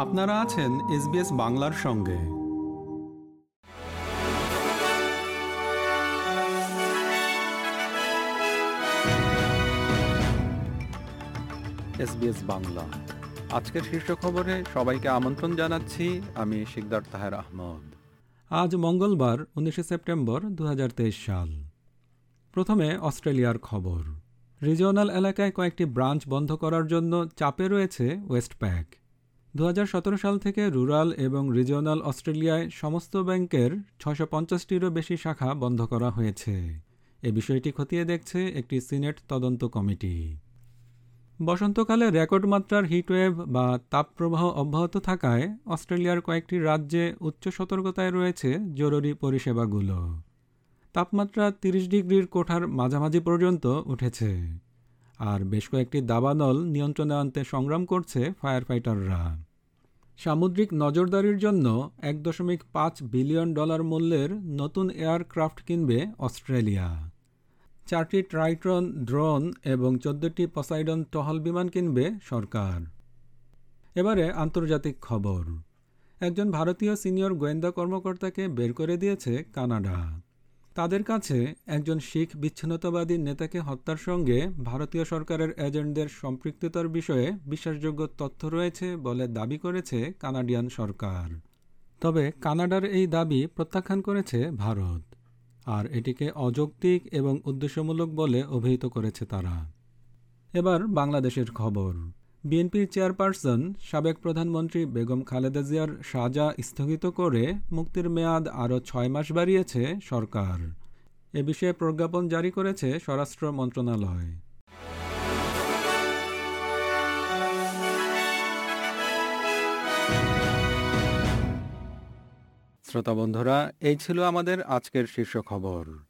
আপনারা আছেন এসবিএস বাংলার সঙ্গে। এসবিএস বাংলা। আজকের শীর্ষ খবরে সবাইকে আমন্ত্রণ জানাচ্ছি আমি শিকদার তাহের আহমদ। আজ মঙ্গলবার উনিশে সেপ্টেম্বর দু হাজার তেইশ সাল। প্রথমে অস্ট্রেলিয়ার খবর। রিজিওনাল এলাকায় কয়েকটি ব্রাঞ্চ বন্ধ করার জন্য চাপে রয়েছে ওয়েস্টপ্যাক দু হাজার সতেরো সাল থেকে রুরাল এবং রিজিওনাল অস্ট্রেলিয়ায় সমস্ত ব্যাংকের ছশো পঞ্চাশটিরও বেশি শাখা বন্ধ করা হয়েছে। এ বিষয়টি খতিয়ে দেখছে একটি সিনেট তদন্ত কমিটি। বসন্তকালে রেকর্ড মাত্রার হিটওয়েভ বা তাপপ্রবাহ অব্যাহত থাকায় অস্ট্রেলিয়ার কয়েকটি রাজ্যে উচ্চ সতর্কতায় রয়েছে জরুরি পরিষেবাগুলো। তাপমাত্রা তিরিশ ডিগ্রির কোঠার মাঝামাঝি পর্যন্ত উঠেছে। আর বেশ কয়েকটি দাবানল নিয়ন্ত্রণে আনতে সংগ্রাম করছে ফায়ার ফাইটাররা সামুদ্রিক নজরদারির জন্য এক দশমিক পাঁচ বিলিয়ন ডলার মূল্যের নতুন এয়ারক্রাফট কিনবে অস্ট্রেলিয়া। চারটি ট্রাইট্রন, ড্রোন এবং চোদ্দটি পসাইডন টহল বিমান কিনবে সরকার। এবারে আন্তর্জাতিক খবর। একজন ভারতীয় সিনিয়র গোয়েন্দা কর্মকর্তাকে বের করে দিয়েছে কানাডা। তাদের কাছে একজন শিখ বিচ্ছিন্নতাবাদী নেতাকে হত্যার সঙ্গে ভারতীয় সরকারের এজেন্টদের সম্পৃক্ততার বিষয়ে বিশ্বাসযোগ্য তথ্য রয়েছে বলে দাবি করেছে কানাডিয়ান সরকার। তবে কানাডার এই দাবি প্রত্যাখ্যান করেছে ভারত, আর এটিকে অযৌক্তিক এবং উদ্দেশ্যমূলক বলে অভিহিত করেছে তারা। এবার বাংলাদেশের খবর। বিএনপির চেয়ারপারসন সাবেক প্রধানমন্ত্রী বেগম খালেদা জিয়ার সাজা স্থগিত করে মুক্তির মেয়াদ আরও ছয় মাস বাড়িয়েছে সরকার। এ বিষয়ে প্রজ্ঞাপন জারি করেছে স্বরাষ্ট্র মন্ত্রণালয়। শ্রোতা বন্ধুরা, এই ছিল আমাদের আজকের শীর্ষ খবর।